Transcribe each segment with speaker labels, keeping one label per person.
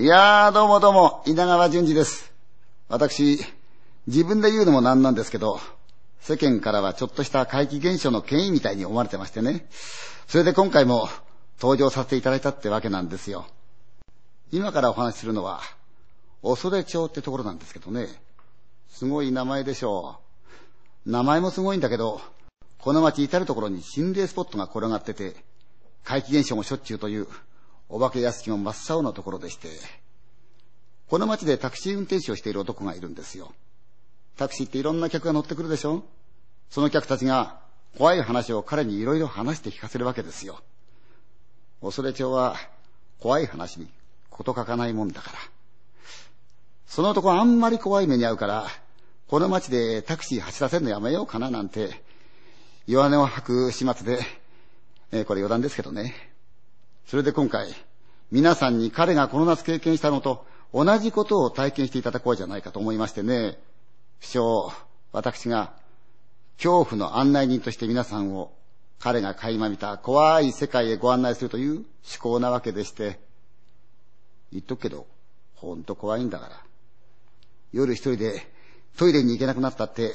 Speaker 1: いやー、どうもどうも、稲川淳二です。私、自分で言うのもなんなんですけど、世間からはちょっとした怪奇現象の権威みたいに思われてましてね。それで今回も登場させていただいたってわけなんですよ。今からお話しするのは、恐れ町ってところなんですけどね。すごい名前でしょう。名前もすごいんだけど、この町至るところに心霊スポットが転がってて、怪奇現象もしょっちゅうという、お化け屋敷も真っ青なところでして、この町でタクシー運転手をしている男がいるんですよ。タクシーっていろんな客が乗ってくるでしょ？その客たちが怖い話を彼にいろいろ話して聞かせるわけですよ。恐れ町は怖い話にこと書かないもんだから。その男あんまり怖い目に遭うから、この町でタクシー走らせるのやめようかななんて、弱音を吐く始末で、えーこれ余談ですけどね。それで今回、皆さんに彼がこの夏経験したのと同じことを体験していただこうじゃないかと思いましてね、不詳、私が恐怖の案内人として皆さんを彼が垣間見た怖い世界へご案内するという趣向なわけでして、言っとくけど、ほんと怖いんだから。夜一人でトイレに行けなくなったって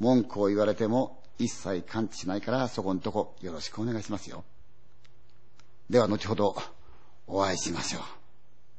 Speaker 1: 文句を言われても一切感知しないからそこんとこよろしくお願いしますよ。では後ほどお会いしましょう。